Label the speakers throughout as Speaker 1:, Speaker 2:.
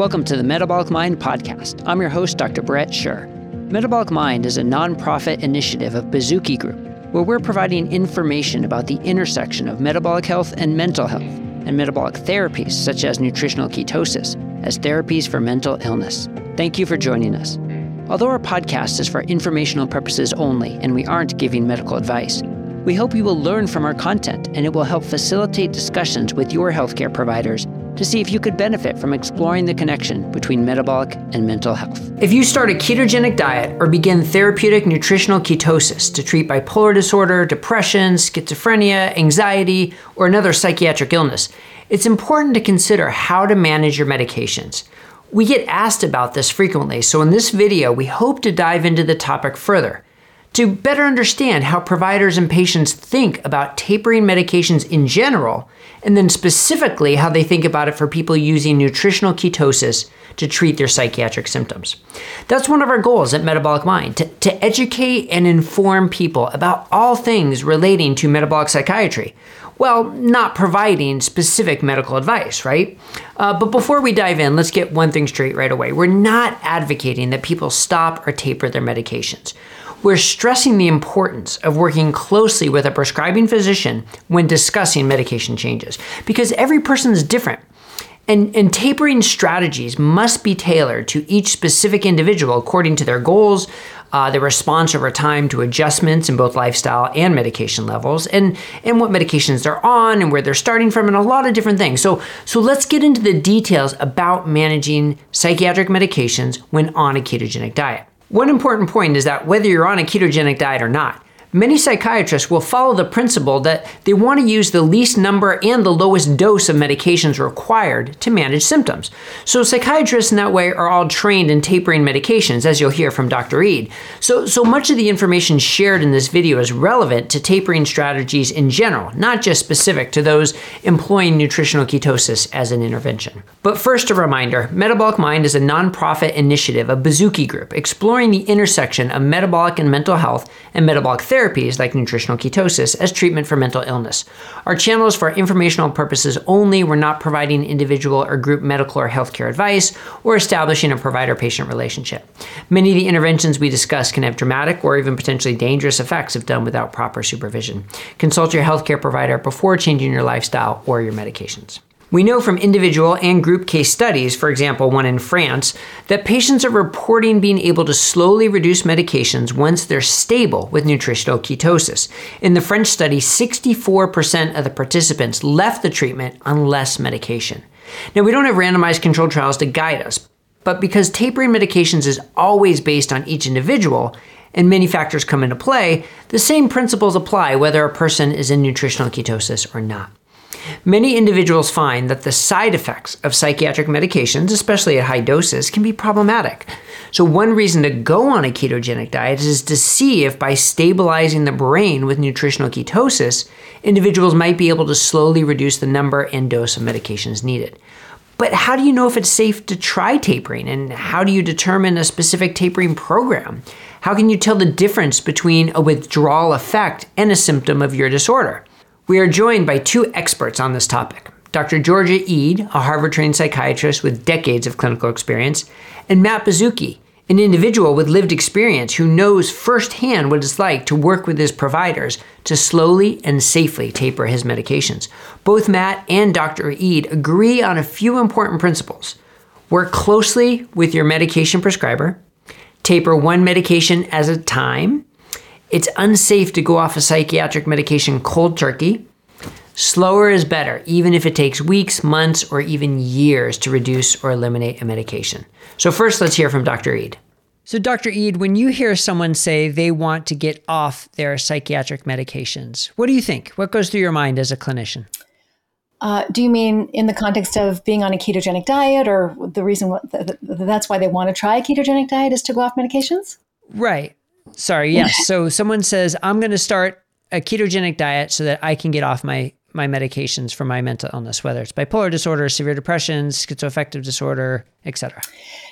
Speaker 1: Welcome to the Metabolic Mind podcast. I'm your host, Dr. Brett Scher. Metabolic Mind is a nonprofit initiative of Baszucki Group, where we're providing information about the intersection of metabolic health and mental health, and metabolic therapies such as nutritional ketosis as therapies for mental illness. Thank you for joining us. Although our podcast is for informational purposes only and we aren't giving medical advice, we hope you will learn from our content and it will help facilitate discussions with your healthcare providers to see if you could benefit from exploring the connection between metabolic and mental health. If you start a ketogenic diet or begin therapeutic nutritional ketosis to treat bipolar disorder, depression, schizophrenia, anxiety, or another psychiatric illness, it's important to consider how to manage your medications. We get asked about this frequently, so in this video, we hope to dive into the topic further to better understand how providers and patients think about tapering medications in general, and then specifically how they think about it for people using nutritional ketosis to treat their psychiatric symptoms. That's one of our goals at Metabolic Mind to, to educate and inform people about all things relating to metabolic psychiatry. Well, not providing specific medical advice, right? Uh, but before we dive in, let's get one thing straight right away. We're not advocating that people stop or taper their medications. We're stressing the importance of working closely with a prescribing physician when discussing medication changes because every person is different. And, and, tapering strategies must be tailored to each specific individual according to their goals, uh, their response over time to adjustments in both lifestyle and medication levels, and, and what medications they're on and where they're starting from, and a lot of different things. So, so let's get into the details about managing psychiatric medications when on a ketogenic diet. One important point is that whether you're on a ketogenic diet or not, Many psychiatrists will follow the principle that they want to use the least number and the lowest dose of medications required to manage symptoms. So psychiatrists in that way are all trained in tapering medications, as you'll hear from Dr. Ede. So, so much of the information shared in this video is relevant to tapering strategies in general, not just specific to those employing nutritional ketosis as an intervention. But first, a reminder Metabolic Mind is a nonprofit initiative of Baszucki Group exploring the intersection of metabolic and mental health and metabolic therapy therapies like nutritional ketosis as treatment for mental illness. Our channel is for informational purposes only. We're not providing individual or group medical or healthcare advice or establishing a provider patient relationship. Many of the interventions we discuss can have dramatic or even potentially dangerous effects if done without proper supervision. Consult your healthcare provider before changing your lifestyle or your medications. We know from individual and group case studies, for example, one in France, that patients are reporting being able to slowly reduce medications once they're stable with nutritional ketosis. In the French study, 64% of the participants left the treatment on less medication. Now, we don't have randomized controlled trials to guide us, but because tapering medications is always based on each individual, and many factors come into play, the same principles apply whether a person is in nutritional ketosis or not. Many individuals find that the side effects of psychiatric medications, especially at high doses, can be problematic. So, one reason to go on a ketogenic diet is to see if by stabilizing the brain with nutritional ketosis, individuals might be able to slowly reduce the number and dose of medications needed. But how do you know if it's safe to try tapering? And how do you determine a specific tapering program? How can you tell the difference between a withdrawal effect and a symptom of your disorder? We are joined by two experts on this topic Dr. Georgia Ede, a Harvard trained psychiatrist with decades of clinical experience, and Matt Baszucki, an individual with lived experience who knows firsthand what it's like to work with his providers to slowly and safely taper his medications. Both Matt and Dr. Ede agree on a few important principles. Work closely with your medication prescriber, taper one medication at a time, it's unsafe to go off a psychiatric medication cold turkey. Slower is better, even if it takes weeks, months, or even years to reduce or eliminate a medication. So, first, let's hear from Dr. Ede. So, Dr. Ede, when you hear someone say they want to get off their psychiatric medications, what do you think? What goes through your mind as a clinician?
Speaker 2: Uh, do you mean in the context of being on a ketogenic diet, or the reason what, that's why they want to try a ketogenic diet is to go off medications?
Speaker 1: Right. Sorry, yes. so someone says, I'm going to start a ketogenic diet so that I can get off my my medications for my mental illness, whether it's bipolar disorder, severe depression, schizoaffective disorder, etc.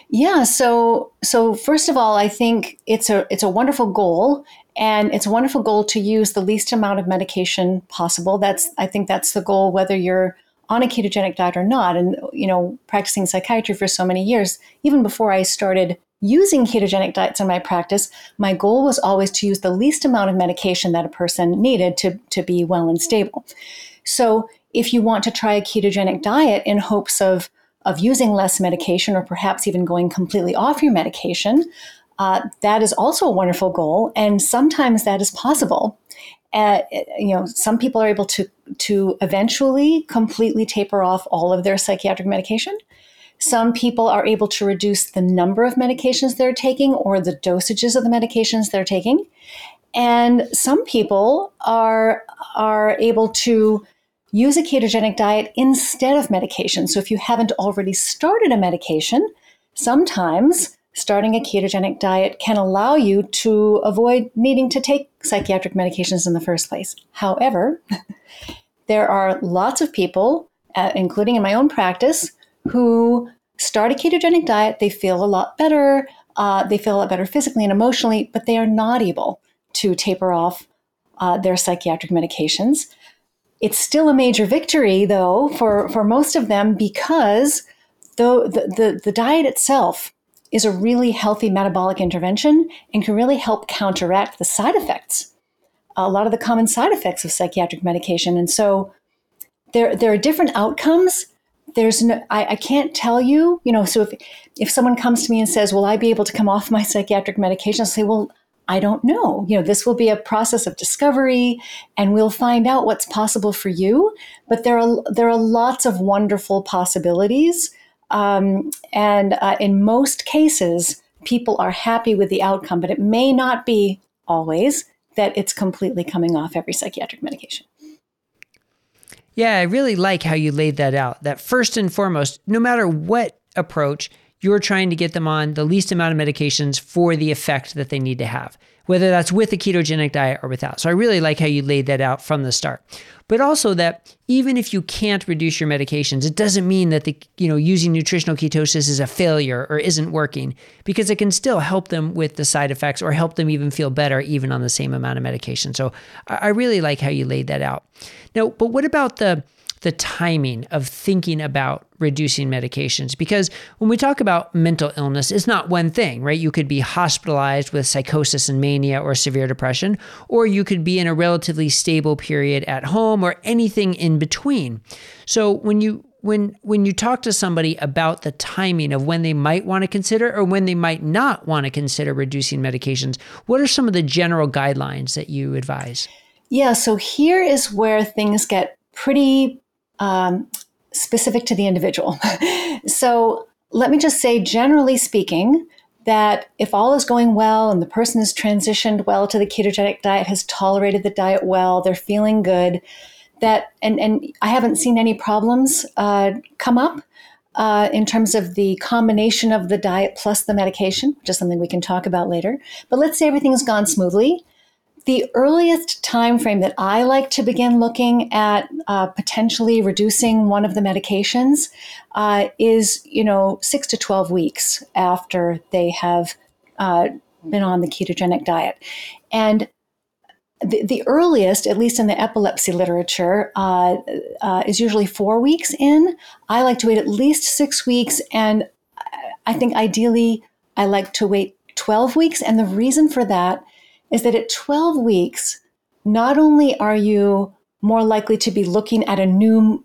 Speaker 2: Yeah, so so first of all, I think it's a it's a wonderful goal and it's a wonderful goal to use the least amount of medication possible. That's I think that's the goal whether you're on a ketogenic diet or not. And, you know, practicing psychiatry for so many years, even before I started using ketogenic diets in my practice, my goal was always to use the least amount of medication that a person needed to, to be well and stable. So if you want to try a ketogenic diet in hopes of, of using less medication or perhaps even going completely off your medication, uh, that is also a wonderful goal. And sometimes that is possible. Uh, you know, some people are able to to eventually completely taper off all of their psychiatric medication. Some people are able to reduce the number of medications they're taking or the dosages of the medications they're taking. And some people are are able to use a ketogenic diet instead of medication. So if you haven't already started a medication, sometimes starting a ketogenic diet can allow you to avoid needing to take psychiatric medications in the first place. However, there are lots of people, uh, including in my own practice, who start a ketogenic diet, they feel a lot better, uh, they feel a lot better physically and emotionally, but they are not able to taper off uh, their psychiatric medications. It's still a major victory, though, for, for most of them because though the, the, the diet itself is a really healthy metabolic intervention and can really help counteract the side effects, a lot of the common side effects of psychiatric medication. And so there, there are different outcomes. There's no, I, I can't tell you, you know, so if, if someone comes to me and says, will I be able to come off my psychiatric medication? I'll say, well, I don't know. You know, this will be a process of discovery and we'll find out what's possible for you. But there are, there are lots of wonderful possibilities um, and uh, in most cases, people are happy with the outcome, but it may not be always that it's completely coming off every psychiatric medication.
Speaker 1: Yeah, I really like how you laid that out. That first and foremost, no matter what approach, you're trying to get them on the least amount of medications for the effect that they need to have whether that's with a ketogenic diet or without. So I really like how you laid that out from the start. But also that even if you can't reduce your medications, it doesn't mean that the you know using nutritional ketosis is a failure or isn't working because it can still help them with the side effects or help them even feel better even on the same amount of medication. So I really like how you laid that out. Now, but what about the the timing of thinking about reducing medications. Because when we talk about mental illness, it's not one thing, right? You could be hospitalized with psychosis and mania or severe depression, or you could be in a relatively stable period at home or anything in between. So when you when when you talk to somebody about the timing of when they might want to consider or when they might not want to consider reducing medications, what are some of the general guidelines that you advise?
Speaker 2: Yeah, so here is where things get pretty um, specific to the individual. so let me just say, generally speaking, that if all is going well and the person has transitioned well to the ketogenic diet, has tolerated the diet well, they're feeling good, that and and I haven't seen any problems uh, come up. Uh, in terms of the combination of the diet plus the medication, which is something we can talk about later. But let's say everything's gone smoothly the earliest time frame that I like to begin looking at uh, potentially reducing one of the medications uh, is, you know, six to 12 weeks after they have uh, been on the ketogenic diet. And the, the, earliest, at least in the epilepsy literature, uh, uh, is usually four weeks in. I like to wait at least six weeks, and I think ideally I like to wait 12 weeks. And the reason for that is that at 12 weeks, not only are you more likely to be looking at a new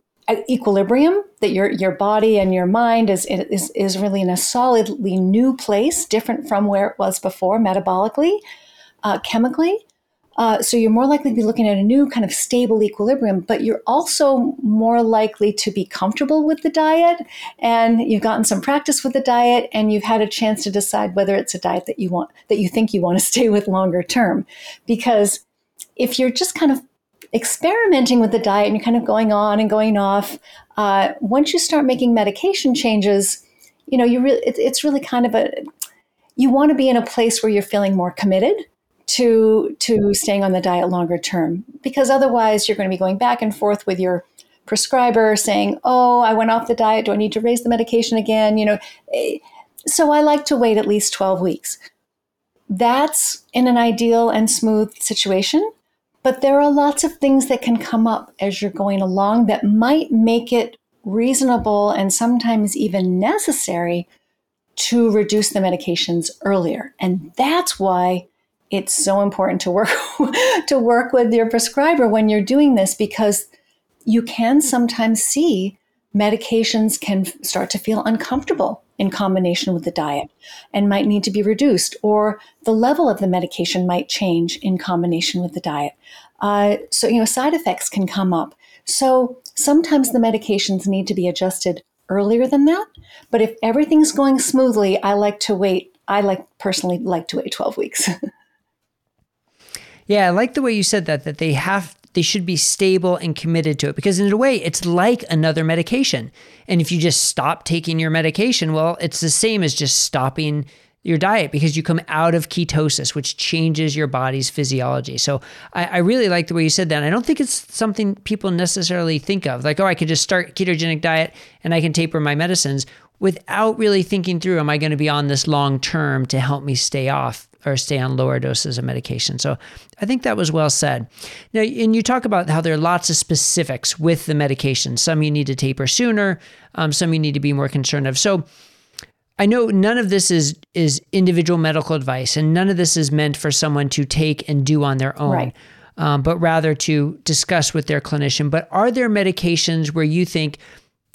Speaker 2: equilibrium that your your body and your mind is is is really in a solidly new place, different from where it was before metabolically, uh, chemically, uh, so you're more likely to be looking at a new kind of stable equilibrium, but you're also more likely to be comfortable with the diet and you've gotten some practice with the diet and you've had a chance to decide whether it's a diet that you want, that you think you want to stay with longer term. Because if you're just kind of experimenting with the diet and you're kind of going on and going off, uh, once you start making medication changes, you know, you really, it, it's really kind of a, you want to be in a place where you're feeling more committed to to staying on the diet longer term because otherwise you're going to be going back and forth with your prescriber saying oh i went off the diet. Do i need to raise the medication again? You know eh, so i like to wait at least 12 weeks. That's in an ideal and smooth situation But there are lots of things that can come up as you're going along that might make it reasonable and sometimes even necessary to reduce the medications earlier. And that's why it's so important to work to work with your prescriber when you're doing this because you can sometimes see medications can start to feel uncomfortable in combination with the diet and might need to be reduced, or the level of the medication might change in combination with the diet. Uh, so, you know, side effects can come up. So, sometimes the medications need to be adjusted earlier than that. But if everything's going smoothly, I like to wait. I like personally like to wait 12 weeks.
Speaker 1: yeah, I like the way you said that, that they have they should be stable and committed to it because in a way it's like another medication. And if you just stop taking your medication, well, it's the same as just stopping your diet because you come out of ketosis, which changes your body's physiology. So I, I, really like the way you said that. And I don't think it's something people necessarily think of, like, oh, I could just start ketogenic diet and I can taper my medicines without really thinking through, am I going to be on this long term to help me stay off or stay on lower doses of medication. So I think that was well said. Now, and you talk about how there are lots of specifics with the medication. Some you need to taper sooner, um, some you need to be more concerned of. So I know none of this is is individual medical advice, and none of this is meant for someone to take and do on their own. Right. Um, but rather to discuss with their clinician. But are there medications where you think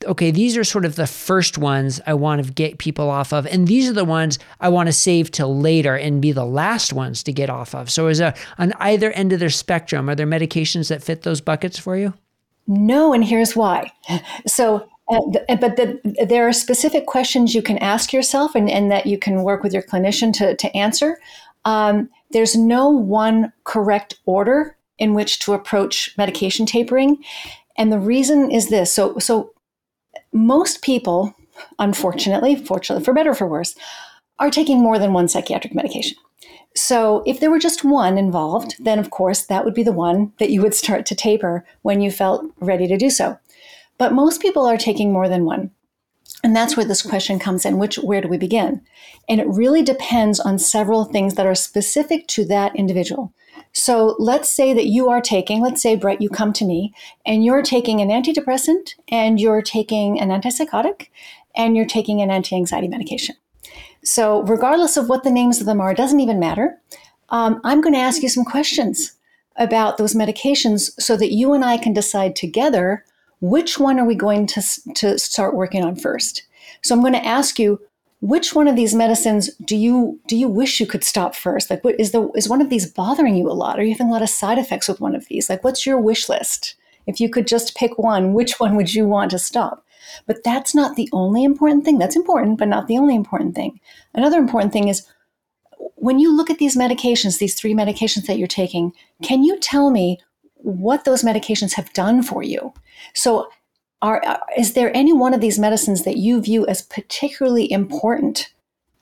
Speaker 1: okay, these are sort of the first ones I want to get people off of. And these are the ones I want to save till later and be the last ones to get off of. So, is there on either end of the spectrum, are there medications that fit those buckets for you?
Speaker 2: No, and here's why. So, uh, but the, there are specific questions you can ask yourself and, and that you can work with your clinician to, to answer. Um, there's no one correct order in which to approach medication tapering. And the reason is this. So, so most people, unfortunately, fortunately, for better or for worse, are taking more than one psychiatric medication. So, if there were just one involved, then of course that would be the one that you would start to taper when you felt ready to do so. But most people are taking more than one. And that's where this question comes in, which where do we begin? And it really depends on several things that are specific to that individual. So let's say that you are taking, let's say, Brett, you come to me and you're taking an antidepressant and you're taking an antipsychotic and you're taking an anti anxiety medication. So, regardless of what the names of them are, it doesn't even matter. Um, I'm going to ask you some questions about those medications so that you and I can decide together which one are we going to, to start working on first. So, I'm going to ask you which one of these medicines do you do you wish you could stop first? Like what is the is one of these bothering you a lot? Are you having a lot of side effects with one of these? Like what's your wish list? If you could just pick one which one would you want to stop? But that's not the only important thing. That's important but not the only important thing. Another important thing is when you look at these medications these three medications that you're taking can you tell me what those medications have done for you. So are, uh, is there any one of these medicines that you view as particularly important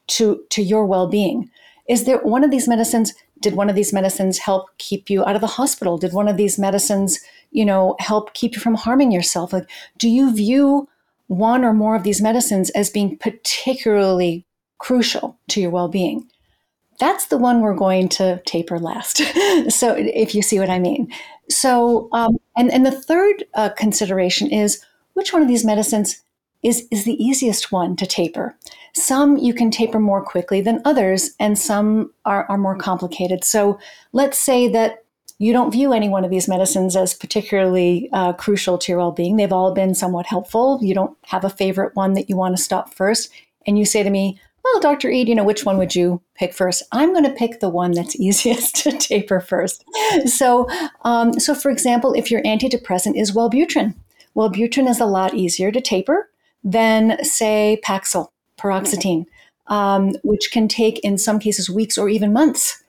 Speaker 2: to to your well-being? Is there one of these medicines did one of these medicines help keep you out of the hospital? Did one of these medicines you know help keep you from harming yourself? Like do you view one or more of these medicines as being particularly crucial to your well-being? That's the one we're going to taper last. So if you see what i mean so, um, and and the third uh, consideration is which one of these medicines is is the easiest one to taper. Some you can taper more quickly than others, and some are, are more complicated. So, let's say that you don't view any one of these medicines as particularly uh, crucial to your well-being. They've all been somewhat helpful. You don't have a favorite one that you want to stop first, and you say to me, well, Dr. Ede, you know, which one would you pick first? I'm going to pick the one that's easiest to taper first. So, um, so for example, if your antidepressant is Wellbutrin, Wellbutrin is a lot easier to taper than, say, Paxil, paroxetine, um, which can take, in some cases, weeks or even months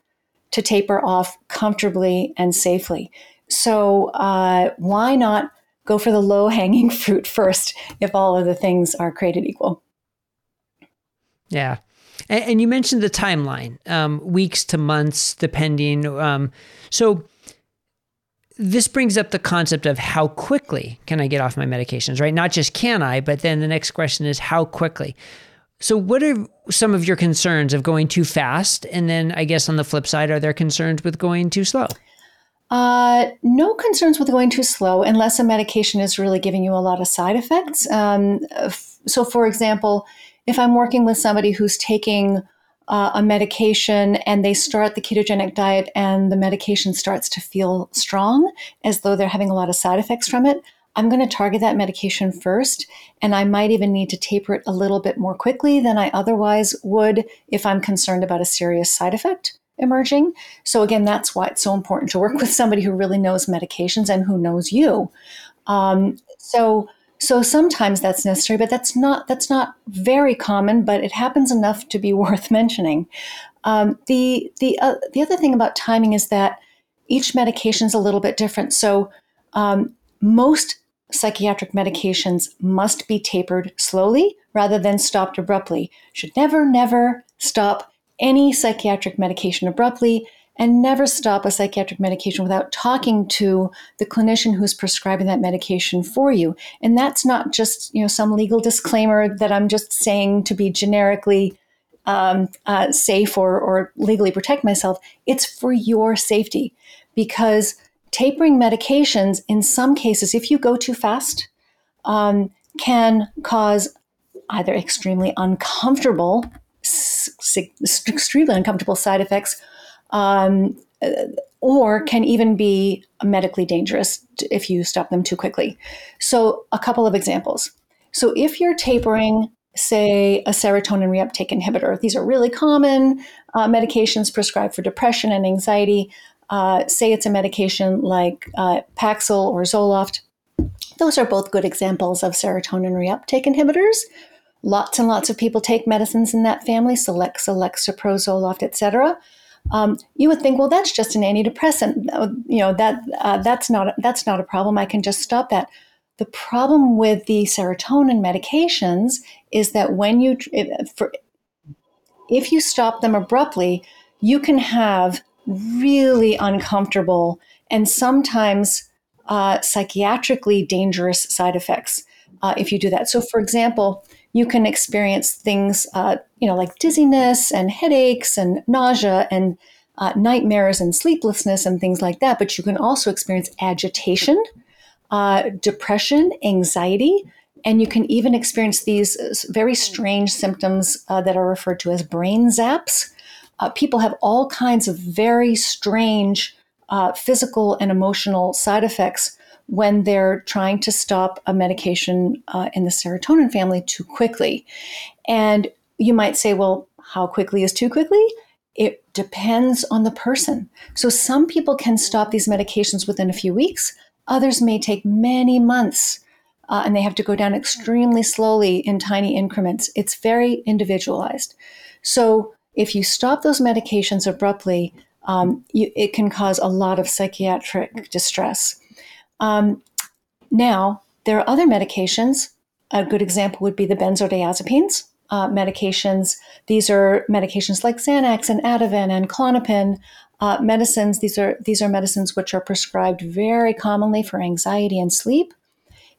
Speaker 2: to taper off comfortably and safely. So, uh, why not go for the low hanging fruit first if all of the things are created equal?
Speaker 1: Yeah. And, and you mentioned the timeline, um, weeks to months, depending. Um, so this brings up the concept of how quickly can I get off my medications, right? Not just can I, but then the next question is how quickly. So, what are some of your concerns of going too fast? And then, I guess on the flip side, are there concerns with going too slow?
Speaker 2: Uh, no concerns with going too slow unless a medication is really giving you a lot of side effects. Um, f- so, for example, if I'm working with somebody who's taking uh, a medication and they start the ketogenic diet and the medication starts to feel strong as though they're having a lot of side effects from it, I'm going to target that medication first. And I might even need to taper it a little bit more quickly than I otherwise would if I'm concerned about a serious side effect emerging. So again, that's why it's so important to work with somebody who really knows medications and who knows you. Um, so so sometimes that's necessary, but that's not that's not very common. But it happens enough to be worth mentioning. Um, the the uh, the other thing about timing is that each medication is a little bit different. So um, most psychiatric medications must be tapered slowly rather than stopped abruptly. Should never never stop any psychiatric medication abruptly and never stop a psychiatric medication without talking to the clinician who's prescribing that medication for you. And that's not just you know some legal disclaimer that I'm just saying to be generically um, uh, safe or, or legally protect myself. It's for your safety because tapering medications, in some cases, if you go too fast, um, can cause either extremely uncomfortable extremely uncomfortable side effects, um, or can even be medically dangerous if you stop them too quickly. So, a couple of examples. So, if you're tapering, say, a serotonin reuptake inhibitor, these are really common uh, medications prescribed for depression and anxiety. Uh, say it's a medication like uh, Paxil or Zoloft. Those are both good examples of serotonin reuptake inhibitors Lots and lots of people take medicines in that family, Celexa, Lexapro, Zoloft, etc. Um, you would think, well, that's just an antidepressant. Uh, you know that uh, that's not that's not a problem. I can just stop that. The problem with the serotonin medications is that when you if, if you stop them abruptly, you can have really uncomfortable and sometimes uh, psychiatrically dangerous side effects uh, if you do that. So, for example, you can experience things, uh, you know, like dizziness and headaches and nausea and uh, nightmares and sleeplessness and things like that. But you can also experience agitation, uh, depression, anxiety, and you can even experience these uh, very strange symptoms uh, that are referred to as brain zaps. Uh, people have all kinds of very strange physical and emotional side effects when they're trying to stop a medication uh, in the serotonin family too quickly. And you might say, well, how quickly is too quickly? It depends on the person. So some people can stop these medications within a few weeks, others may take many months. Uh, and they have to go down extremely slowly in tiny increments. It's very individualized. So, if you stop those medications abruptly, um, you, it can cause a lot of psychiatric distress. Um, now, there are other medications. A good example would be the benzodiazepines uh, medications. These are medications like Xanax and Ativan and Klonopin. Uh, medicines. These are these are medicines which are prescribed very commonly for anxiety and sleep.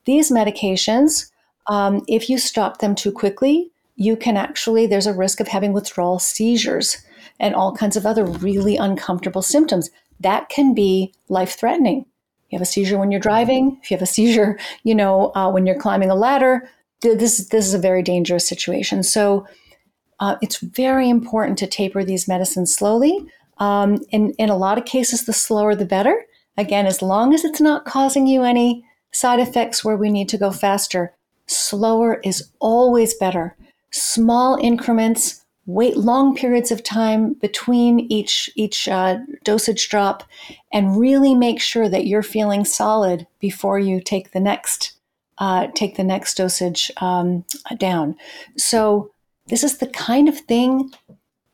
Speaker 2: These medications, um, if you stop them too quickly, you can actually there's a risk of having withdrawal seizures and all kinds of other really uncomfortable symptoms that can be life threatening you have a seizure when you're driving, if you have a seizure, you know, uh, when you're climbing a ladder, this, this is a very dangerous situation. So uh, it's very important to taper these medicines slowly. Um, in, in a lot of cases, the slower the better. Again, as long as it's not causing you any side effects where we need to go faster, slower is always better. Small increments wait long periods of time between each each uh, dosage drop and really make sure that you're feeling solid before you take the next uh, take the next dosage um, down so this is the kind of thing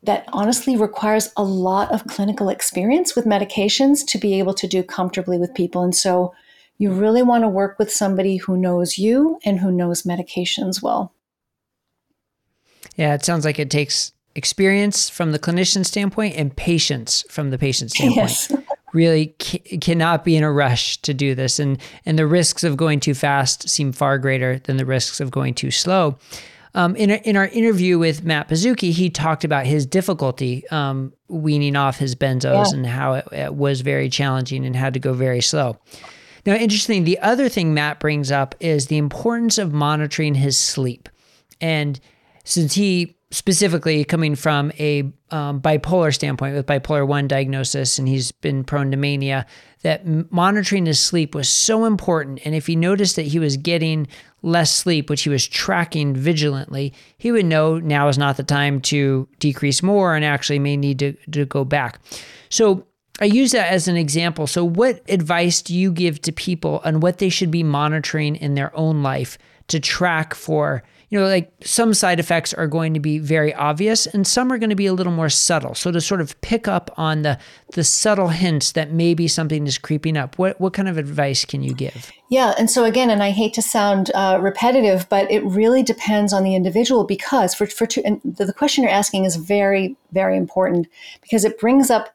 Speaker 2: that honestly requires a lot of clinical experience with medications to be able to do comfortably with people and so you really want to work with somebody who knows you and who knows medications well
Speaker 1: yeah, it sounds like it takes experience from the clinician standpoint and patience from the patient standpoint. Yes. Really c- cannot be in a rush to do this and and the risks of going too fast seem far greater than the risks of going too slow. Um, in, in our interview with Matt Baszucki, he talked about his difficulty um, weaning off his benzos yeah. and how it, it was very challenging and had to go very slow. Now, interesting, the other thing Matt brings up is the importance of monitoring his sleep. And since he specifically coming from a um, bipolar standpoint with bipolar 1 diagnosis and he's been prone to mania that monitoring his sleep was so important and if he noticed that he was getting less sleep which he was tracking vigilantly he would know now is not the time to decrease more and actually may need to, to go back so I use that as an example. So, what advice do you give to people on what they should be monitoring in their own life to track for you know, like some side effects are going to be very obvious and some are going to be a little more subtle. So to sort of pick up on the the subtle hints that maybe something is creeping up, what what kind of advice can you give?
Speaker 2: Yeah, and so again, and I hate to sound uh, repetitive, but it really depends on the individual because for for two, and the, the question you're asking is very very important because it brings up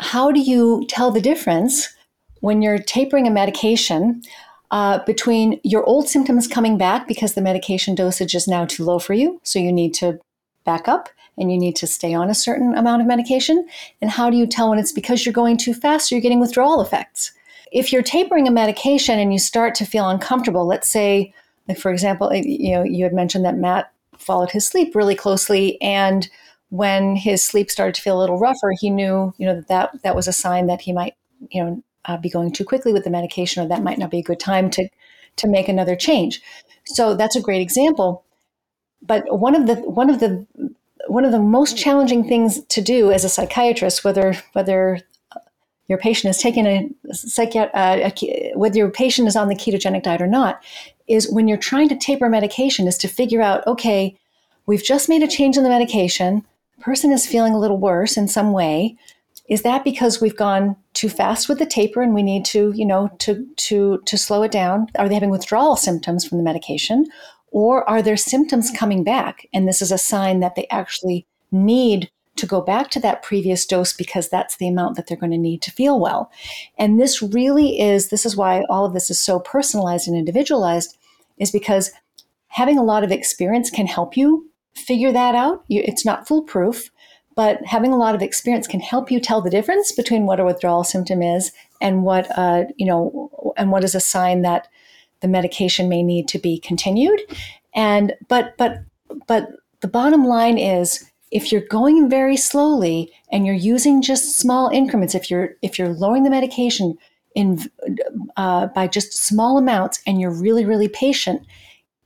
Speaker 2: how do you tell the difference when you're tapering a medication uh, between your old symptoms coming back because the medication dosage is now too low for you, so you need to back up and you need to stay on a certain amount of medication. And how do you tell when it's because you're going too fast or you're getting withdrawal effects? If you're tapering a medication and you start to feel uncomfortable, let's say, like for example, you know, you had mentioned that Matt followed his sleep really closely and when his sleep started to feel a little rougher, he knew, you know, that that, that was a sign that he might, you know, uh, be going too quickly with the medication, or that might not be a good time to to make another change. So that's a great example. But one of the one of the one of the most challenging things to do as a psychiatrist, whether whether your patient is taking a, psychi- uh, a, whether your patient is on the ketogenic diet or not, is when you're trying to taper medication, is to figure out, okay, we've just made a change in the medication. Person is feeling a little worse in some way. Is that because we've gone too fast with the taper and we need to, you know, to to to slow it down? Are they having withdrawal symptoms from the medication? Or are there symptoms coming back? And this is a sign that they actually need to go back to that previous dose because that's the amount that they're going to need to feel well. And this really is, this is why all of this is so personalized and individualized, is because having a lot of experience can help you figure that out. You, it's not foolproof, but having a lot of experience can help you tell the difference between what a withdrawal symptom is and what uh, you know and what is a sign that the medication may need to be continued. And but but but the bottom line is if you're going very slowly and you're using just small increments if you're if you're lowering the medication in uh, by just small amounts and you're really really patient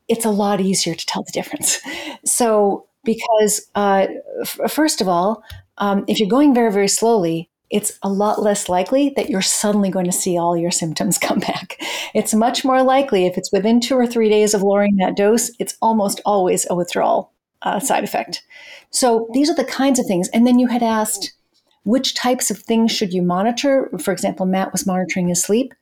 Speaker 2: it's a lot easier to tell the difference. So because uh, f- first of all, um, if you're going very, very slowly, it's a lot less likely that you're suddenly going to see all your symptoms come back. It's much more likely if it's within two or three days of lowering that dose, it's almost always a withdrawal uh, side effect. So these are the kinds of things. And then you had asked, which types of things should you monitor? For example, Matt was monitoring his sleep.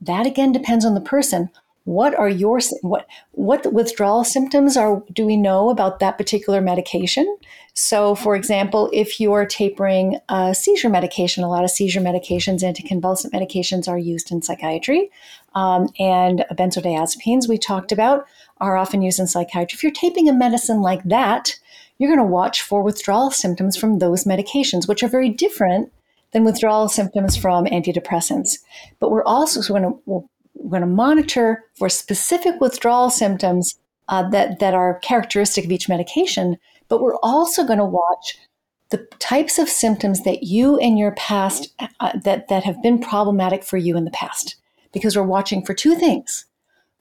Speaker 2: That again depends on the person what are your what what withdrawal symptoms are do we know about that particular medication? So for example if you're tapering a seizure medication a lot of seizure medications anticonvulsant medications are used in psychiatry um, and benzodiazepines we talked about are often used in psychiatry. If you're taping a medicine like that you're going to watch for withdrawal symptoms from those medications which are very different than withdrawal symptoms from antidepressants. But we're also going to we'll we're going to monitor for specific withdrawal symptoms uh, that, that are characteristic of each medication, but we're also going to watch the types of symptoms that you in your past uh, that, that have been problematic for you in the past. Because we're watching for two things.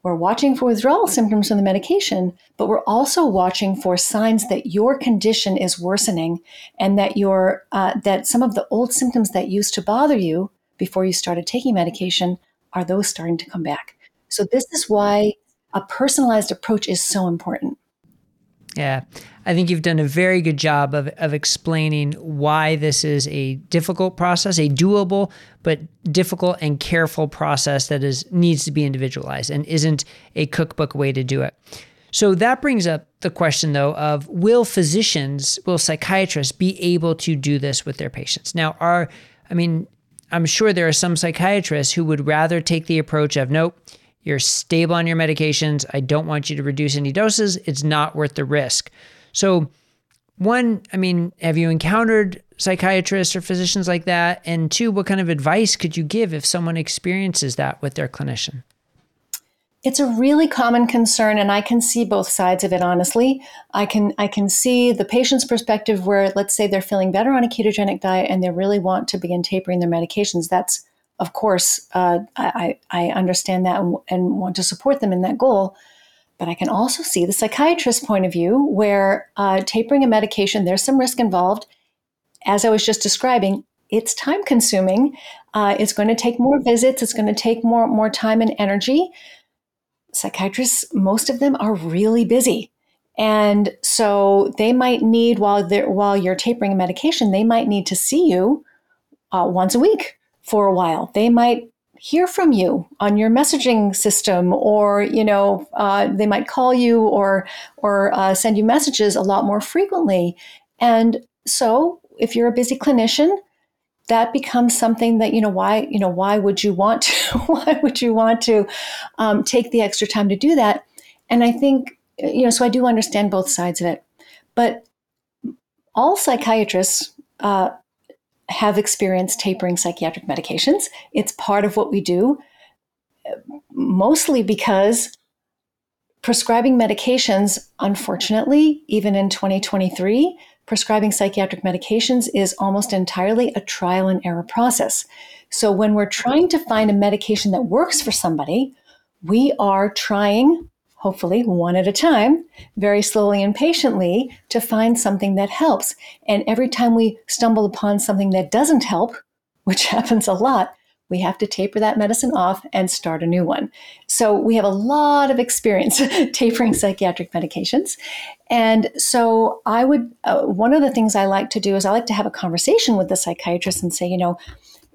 Speaker 2: We're watching for withdrawal symptoms from the medication but we're also watching for signs that your condition is worsening and that your uh, that some of the old symptoms that used to bother you before you started taking medication are those starting to come back? So, this is why a personalized approach is so important.
Speaker 1: Yeah, I think you've done a very good job of, of explaining why this is a difficult process, a doable but difficult and careful process that is needs to be individualized and isn't a cookbook way to do it. So that brings up the question though of will physicians, will psychiatrists be able to do this with their patients? Now, are I mean, I'm sure there are some psychiatrists who would rather take the approach of nope, You're stable on your medications. I don't want you to reduce any doses. It's not worth the risk. So, one, I mean, have you encountered psychiatrists or physicians like that? And two, what kind of advice could you give if someone experiences that with their clinician?
Speaker 2: It's a really common concern and I can see both sides of it honestly. I can I can see the patient's perspective where let's say they're feeling better on a ketogenic diet and they really want to begin tapering their medications. That's of course uh, I, I understand that and, want to support them in that goal. But I can also see the psychiatrist's point of view where uh, tapering a medication, there's some risk involved. As I was just describing, it's time consuming. Uh, it's going to take more visits. It's going to take more more time and energy psychiatrists, most of them are really busy. And so they might need while they're while you're tapering a medication, they might need to see you uh, once a week for a while. They might hear from you on your messaging system, or you know, uh, they might call you or or uh, send you messages a lot more frequently. And so, if you're a busy clinician, that becomes something that you know why you know why would you want to why would you want to um, take the extra time to do that? And i think you know so i do understand both sides of it. But all psychiatrists uh, have experienced tapering psychiatric medications. It's part of what we do mostly because prescribing medications unfortunately even in 2023 prescribing psychiatric medications is almost entirely a trial and error process. So when we're trying to find a medication that works for somebody, we are trying, hopefully one at a time, very slowly and patiently, to find something that helps. And every time we stumble upon something that doesn't help, which happens a lot, we have to taper that medicine off and start a new one. So we have a lot of experience tapering psychiatric medications. And so I would, uh, one of the things I like to do is I like to have a conversation with the psychiatrist and say, you know,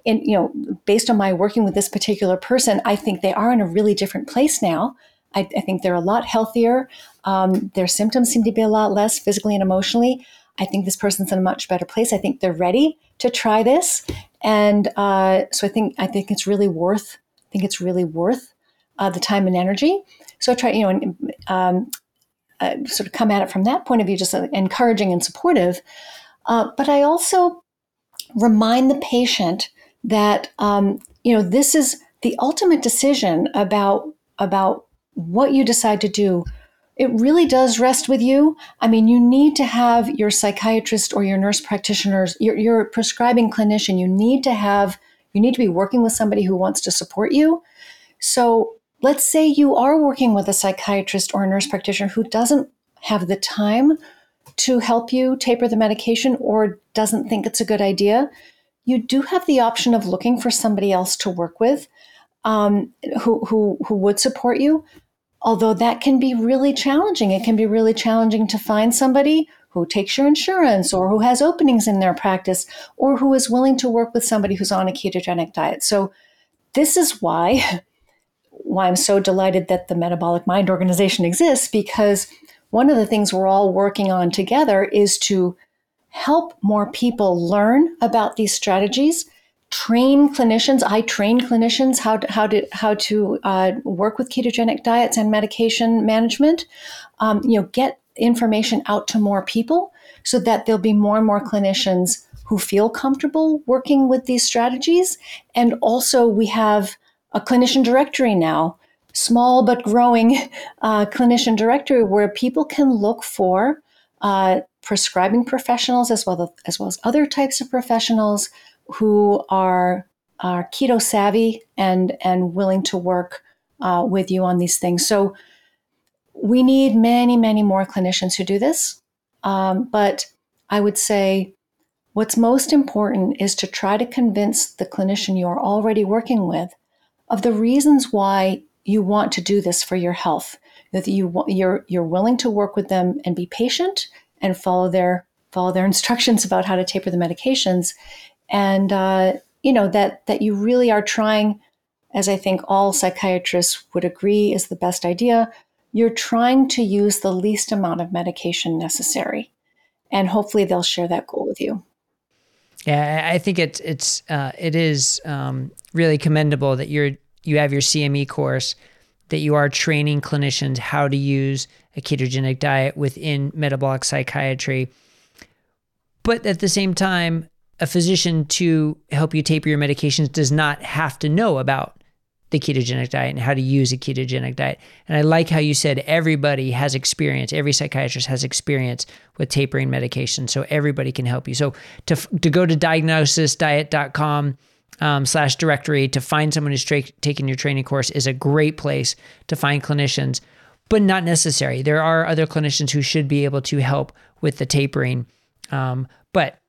Speaker 2: and you know, based on my working with this particular person, I think they are in a really different place now. I, I think they're a lot healthier. Um, their symptoms seem to be a lot less physically and emotionally. I think this person's in a much better place. I think they're ready to try this, and uh, so I think I think it's really worth. I think it's really worth uh, the time and energy. So I try, you know, and, um, uh, sort of come at it from that point of view, just uh, encouraging and supportive. Uh, but I also remind the patient that um, you know this is the ultimate decision about about what you decide to do it really does rest with you. I mean, you need to have your psychiatrist or your nurse practitioners, your, your prescribing clinician, you need to have, you need to be working with somebody who wants to support you. So let's say you are working with a psychiatrist or a nurse practitioner who doesn't have the time to help you taper the medication or doesn't think it's a good idea. You do have the option of looking for somebody else to work with um, who, who, who would support you although that can be really challenging. It can be really challenging to find somebody who takes your insurance or who has openings in their practice or who is willing to work with somebody who's on a ketogenic diet. So this is why why I'm so delighted that the Metabolic Mind organization exists because one of the things we're all working on together is to help more people learn about these strategies train clinicians. I train clinicians how to how to how to uh, work with ketogenic diets and medication management. Um, you know, get information out to more people so that there'll be more and more clinicians who feel comfortable working with these strategies. And also, we have a clinician directory now, small but growing uh, clinician directory where people can look for uh, prescribing professionals as well as, as well as other types of professionals who are are keto savvy and and willing to work uh, with you on these things. So we need many many more clinicians who do this. Um, but I would say what's most important is to try to convince the clinician you're already working with of the reasons why you want to do this for your health. That you you're you're willing to work with them and be patient and follow their follow their instructions about how to taper the medications and uh, you know that that you really are trying, as I think all psychiatrists would agree is the best idea. You're trying to use the least amount of medication necessary, and hopefully they'll share that goal with you.
Speaker 1: Yeah, I think it's it's uh, it is um, really commendable that you're you have your CME course that you are training clinicians how to use a ketogenic diet within metabolic psychiatry. But at the same time, a physician to help you taper your medications does not have to know about the ketogenic diet and how to use a ketogenic diet. And I like how you said everybody has experience, every psychiatrist has experience with tapering medication. So everybody can help you. So to, to go to diagnosisdiet.com um, slash directory to find someone who's tra- taking your training course is a great place to find clinicians, but not necessary. There are other clinicians who should be able to help with the tapering. Um, but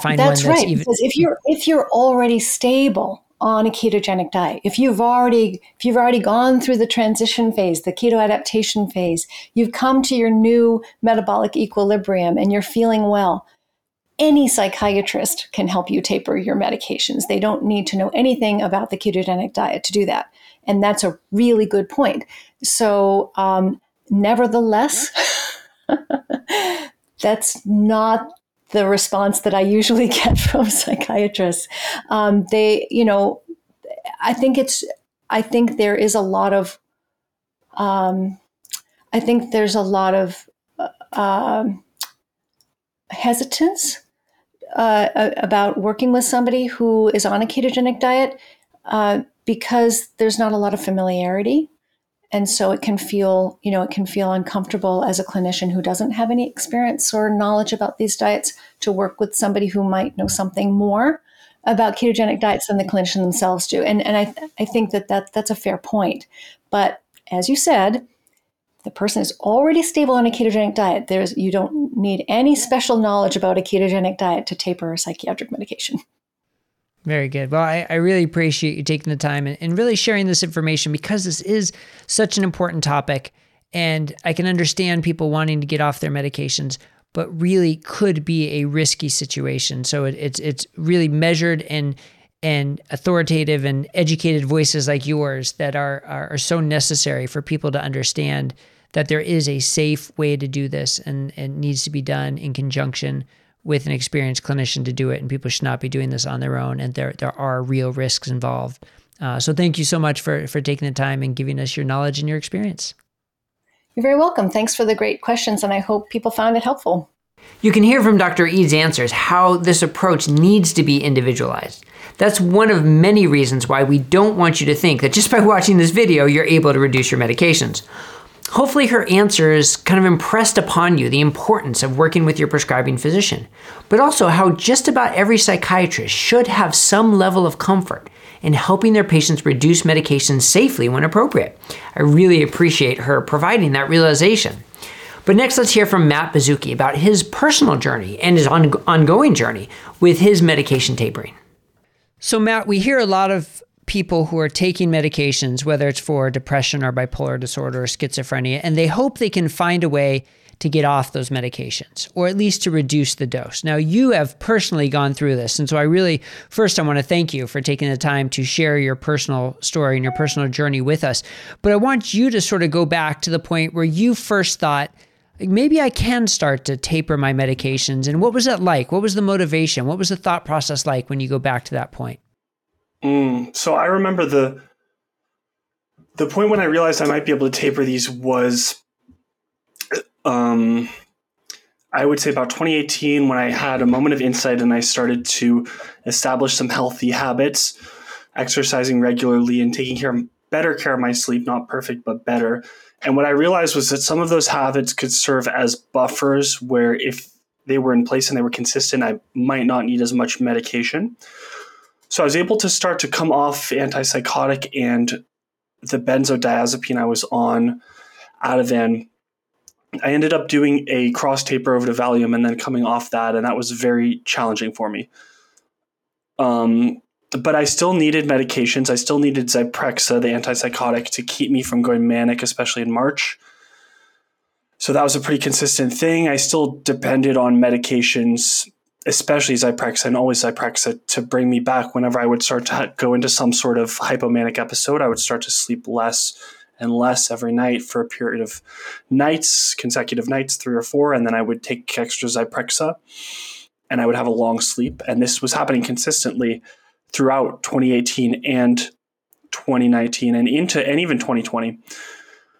Speaker 1: find
Speaker 2: that's
Speaker 1: that's
Speaker 2: right.
Speaker 1: even
Speaker 2: because if you're if you're already stable on a ketogenic diet if you've already if you've already gone through the transition phase the keto adaptation phase you've come to your new metabolic equilibrium and you're feeling well any psychiatrist can help you taper your medications they don't need to know anything about the ketogenic diet to do that and that's a really good point so um, nevertheless that's not the response that I usually get from psychiatrists. Um, they, you know, I think it's, I think there is a lot of, um, I think there's a lot of uh, hesitance uh, about working with somebody who is on a ketogenic diet uh, because there's not a lot of familiarity and so it can feel you know it can feel uncomfortable as a clinician who doesn't have any experience or knowledge about these diets to work with somebody who might know something more about ketogenic diets than the clinician themselves do. And and i i think that, that that's a fair point. But as you said the person is already stable on a ketogenic diet. There's you don't need any special knowledge about a ketogenic diet to taper a psychiatric medication
Speaker 1: very good. Well, I, I really appreciate you taking the time and, and really sharing this information because this is such an important topic. And I can understand people wanting to get off their medications, but really could be a risky situation. So it, it's it's really measured and and authoritative and educated voices like yours that are, are, are so necessary for people to understand that there is a safe way to do this and it needs to be done in conjunction with an experienced clinician to do it, and people should not be doing this on their own. And there there are real risks involved. Uh, so thank you so much for for taking the time and giving us your knowledge and your experience.
Speaker 2: You're very welcome. Thanks for the great questions, and I hope people found it helpful.
Speaker 1: You can hear from Dr. Ede's answers how this approach needs to be individualized. That's one of many reasons why we don't want you to think that just by watching this video, you're able to reduce your medications. Hopefully, her answers kind of impressed upon you the importance of working with your prescribing physician, but also how just about every psychiatrist should have some level of comfort in helping their patients reduce medications safely when appropriate. I really appreciate her providing that realization. But next, let's hear from Matt Baszucki about his personal journey and his on- ongoing journey with his medication tapering. So, Matt, we hear a lot of people who are taking medications, whether it's for depression or bipolar disorder or schizophrenia, and they hope they can find a way to get off those medications or at least to reduce the dose. Now, you have personally gone through this. And so I really, first, I want to thank you for taking the time to share your personal story and your personal journey with us. But I want you to sort of go back to the point where you first thought, maybe I can start to taper my medications. And what was that like? What was the motivation? What was the thought process like when you go back to that point?
Speaker 3: Mm, so I remember the the point when I realized I might be able to taper these was, um, I would say about 2018 when I had a moment of insight and I started to establish some healthy habits, exercising regularly and taking care better care of my sleep, not perfect but better. And what I realized was that some of those habits could serve as buffers where if they were in place and they were consistent, I might not need as much medication. So I was able to start to come off antipsychotic and the benzodiazepine I was on Out of Ativan. I ended up doing a cross taper over to Valium and then coming off that, and that was very challenging for me. Um, but I still needed medications. I still needed Zyprexa, the antipsychotic, to keep me from going manic, especially in March. So that was a pretty consistent thing. I still depended on medications especially Zyprexa and always Zyprexa to bring me back whenever I would start to go into some sort of hypomanic episode. I would start to sleep less and less every night for a period of nights, consecutive nights, three or four, and then I would take extra Zyprexa and I would have a long sleep. And this was happening consistently throughout 2018 and 2019 and into and even 2020.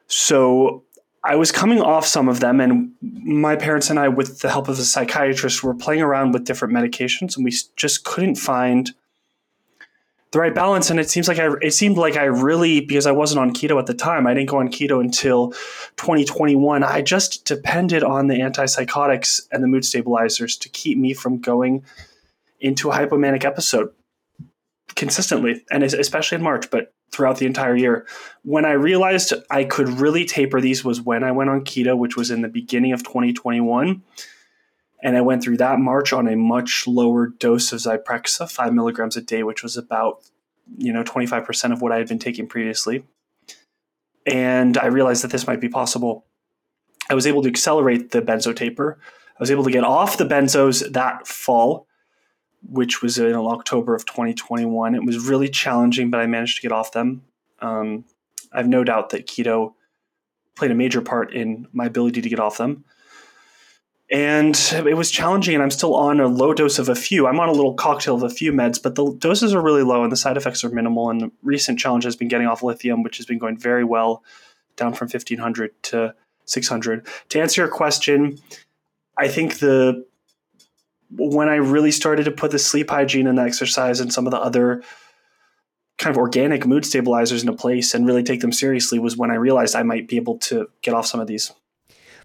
Speaker 3: So I was coming off some of them, and my parents and I, with the help of a psychiatrist, were playing around with different medications, and we just couldn't find the right balance. And it seems like I, it seemed like I really, because I wasn't on keto at the time, I didn't go on keto until 2021. I just depended on the antipsychotics and the mood stabilizers to keep me from going into a hypomanic episode consistently, and especially in March, but throughout the entire year. When I realized I could really taper these was when I went on keto, which was in the beginning of 2021 and I went through that March on a much lower dose of Zyprexa, five milligrams a day, which was about you know 25% of what I had been taking previously. And I realized that this might be possible. I was able to accelerate the benzo taper. I was able to get off the benzos that fall, which was in October of 2021. It was really challenging, but I managed to get off them. Um, I have no doubt that keto played a major part in my ability to get off them and it was challenging and i'm still on a low dose of a few i'm on a little cocktail of a few meds but the doses are really low and the side effects are minimal and the recent challenge has been getting off lithium which has been going very well down from 1500 to 600 to answer your question i think the when i really started to put the sleep hygiene and the exercise and some of the other kind of organic mood stabilizers into place and really take them seriously was when i realized i might be able to get off some of these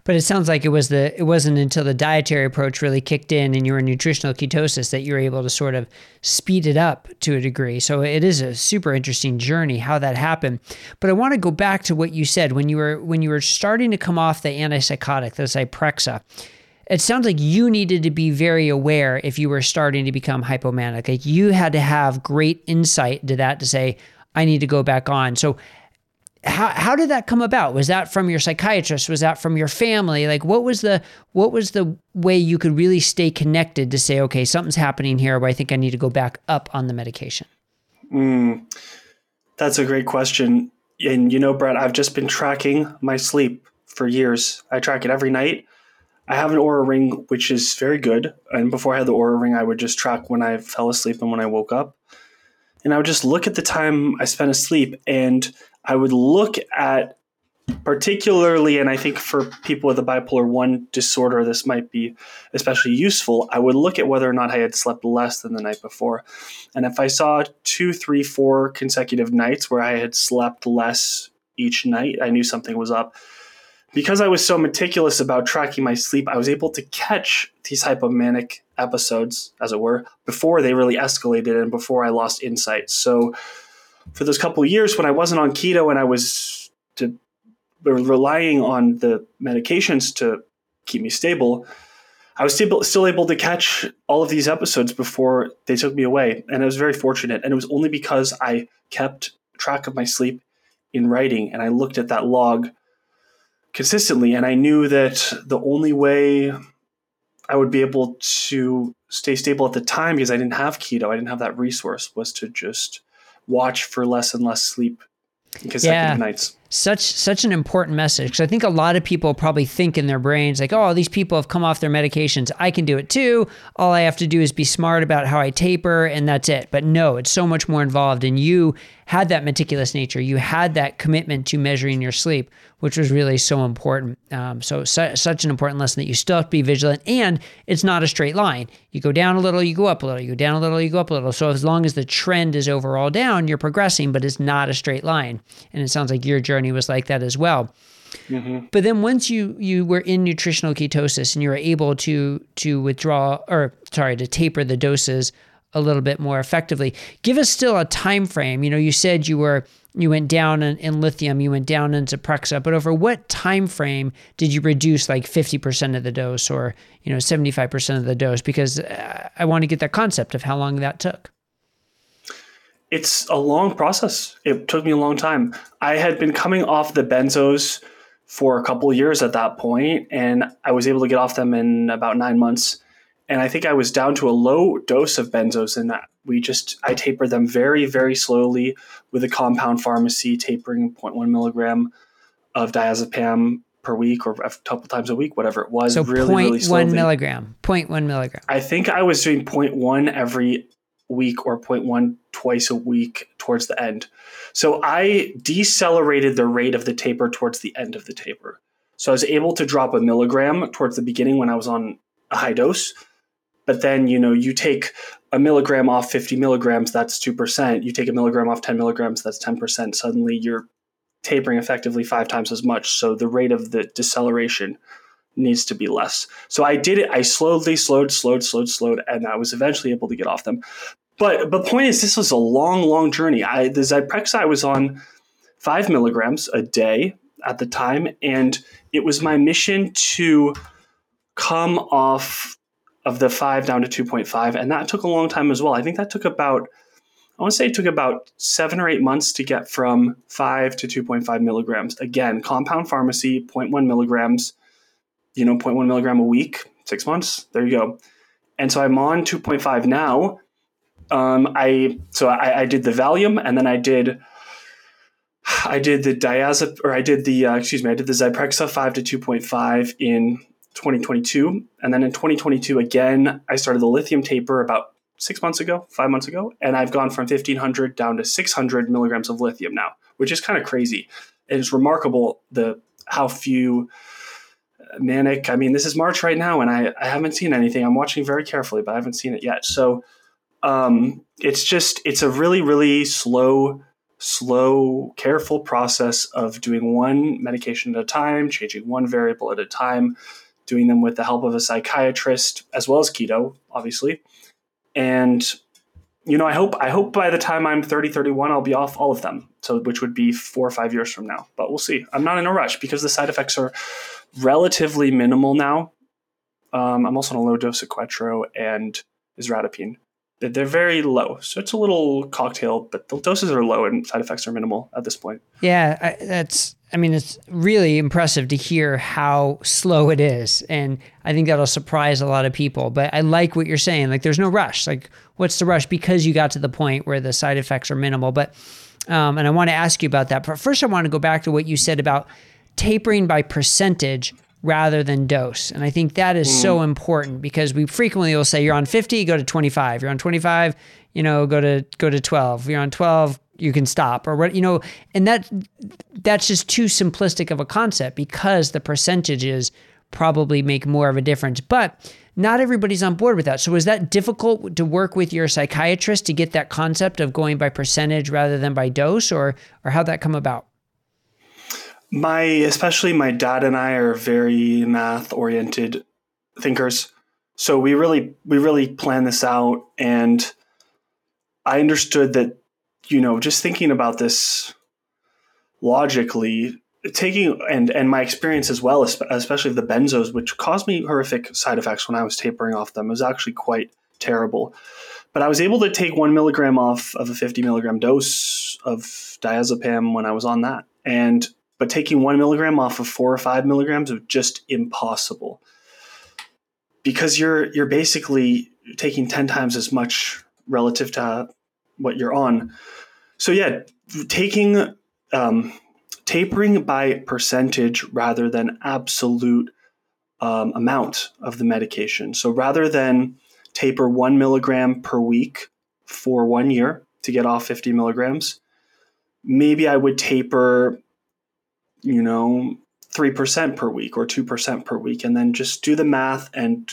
Speaker 1: but it sounds like it was the it wasn't until the dietary approach really kicked in and you were in nutritional ketosis that you were able to sort of speed it up to a degree. So it is a super interesting journey how that happened. But I want to go back to what you said when you were when you were starting to come off the antipsychotic, the Zyprexa. It sounds like you needed to be very aware if you were starting to become hypomanic. Like you had to have great insight to that to say, I need to go back on. So how how did that come about? Was that from your psychiatrist? Was that from your family? Like what was the what was the way you could really stay connected to say, okay, something's happening here where I think I need to go back up on the medication?
Speaker 3: Mm, that's a great question. And you know, Bret, I've just been tracking my sleep for years. I track it every night. I have an Oura ring, which is very good. And before I had the Oura ring, I would just track when I fell asleep and when I woke up. And I would just look at the time I spent asleep and I would look at particularly, and I think for people with a bipolar 1 disorder, this might be especially useful. I would look at whether or not I had slept less than the night before. And if I saw two, three, four consecutive nights where I had slept less each night, I knew something was up. Because I was so meticulous about tracking my sleep, I was able to catch these hypomanic episodes, as it were, before they really escalated and before I lost insight. So, for those couple years when I wasn't on keto and I was to, relying on the medications to keep me stable, I was still able to catch all of these episodes before they took me away. And I was very fortunate. And it was only because I kept track of my sleep in writing and I looked at that log consistently. And I knew that the only way I would be able to stay stable at the time because I didn't have keto, I didn't have that resource, was to just watch for less and less sleep yeah. nights
Speaker 1: such such an important message because I think a lot of people probably think in their brains like, oh, these people have come off their medications. I can do it too. All I have to do is be smart about how I taper, and that's it. But no, it's so much more involved. And you had that meticulous nature. You had that commitment to measuring your sleep, which was really so important. Um, so su- such an important lesson that you still have to be vigilant, and it's not a straight line. You go down a little, you go up a little. You go down a little, you go up a little. So as long as the trend is overall down, you're progressing, but it's not a straight line. And it sounds like your journey was like that as well. Mm-hmm. But then once you you were in nutritional ketosis and you were able to to withdraw or sorry to taper the doses a little bit more effectively, give us still a time frame. You know, you said you were you went down in, in lithium, you went down in Zyprexa, but over what time frame did you reduce like 50% of the dose or, you know, 75% of the dose? Because uh, I want to get that concept of how long that took
Speaker 3: it's a long process. It took me a long time. I had been coming off the benzos for a couple years at that point, and I was able to get off them in about nine months. And I think I was down to a low dose of benzos, and we just I tapered them very, very slowly with a compound pharmacy, tapering 0.1 milligram of diazepam per week or a couple times a week, whatever it was.
Speaker 1: So really, really slowly. 0.1 milligram, 0.1 milligram.
Speaker 3: I think I was doing 0.1 every week or 0.1 twice a week towards the end. So I decelerated the rate of the taper towards the end of the taper. So I was able to drop a milligram towards the beginning when I was on a high dose. But then, you know, you take a milligram off 50 milligrams, that's 2%. You take a milligram off 10 milligrams, that's 10%. Suddenly you're tapering effectively five times as much. So the rate of the deceleration needs to be less. So I did it. I slowly slowed, slowed, slowed, slowed, and I was eventually able to get off them. But the point is, this was a long, long journey. I the Zyprexa I was on five milligrams a day at the time, and it was my mission to come off of the five down to 2.5, and that took a long time as well. I think that took about I want to say it took about seven or eight months to get from five to 2.5 milligrams. Again, compound pharmacy, 0.1 milligrams you know, 0.1 milligram a week, six months. There you go. And so I'm on 2.5 now. Um, I so I, I did the Valium, and then I did I did the diazep or I did the uh, excuse me I did the Zyprexa five to 2.5 in 2022, and then in 2022 again I started the lithium taper about six months ago, five months ago, and I've gone from 1500 down to 600 milligrams of lithium now, which is kind of crazy. It's remarkable the how few manic. I mean, this is March right now, and I, I haven't seen anything. I'm watching very carefully, but I haven't seen it yet. So um, it's just it's a really really slow, slow, careful process of doing one medication at a time, changing one variable at a time, doing them with the help of a psychiatrist as well as keto, obviously, and you know, I hope I hope by the time I'm 30, 31, I'll be off all of them. So which would be four or five years from now. But we'll see. I'm not in a rush because the side effects are relatively minimal now. Um, I'm also on a low dose of Quetro and Isradipine. They're very low, so it's a little cocktail, but the doses are low and side effects are minimal at this point.
Speaker 1: Yeah, I, that's. I mean, it's really impressive to hear how slow it is, and I think that'll surprise a lot of people. But I like what you're saying. Like, there's no rush. Like, what's the rush? Because you got to the point where the side effects are minimal. But, um, and I want to ask you about that. But first, I want to go back to what you said about tapering by percentage rather than dose. And I think that is mm. so important because we frequently will say you're on 50, go to 25. You're on 25, you know, go to go to 12. You're on 12, you can stop or what, you know, and that that's just too simplistic of a concept because the percentages probably make more of a difference. But not everybody's on board with that. So was that difficult to work with your psychiatrist to get that concept of going by percentage rather than by dose or or how'd that come about?
Speaker 3: My especially my dad and I are very math oriented thinkers. So we really we really plan this out. And I understood that you know just thinking about this logically taking and and my experience as well especially the benzos which caused me horrific side effects when I was tapering off them was actually quite terrible. But I was able to take one milligram off of a 50 milligram dose of diazepam when I was on that. And but taking one milligram off of four or five milligrams is just impossible. Because you're you're basically taking 10 times as much relative to what you're on. So yeah taking um, tapering by percentage rather than absolute um, amount of the medication. So rather than taper one milligram per week for one year to get off 50 milligrams maybe i would taper you know, 3% per week or 2% per week, and then just do the math and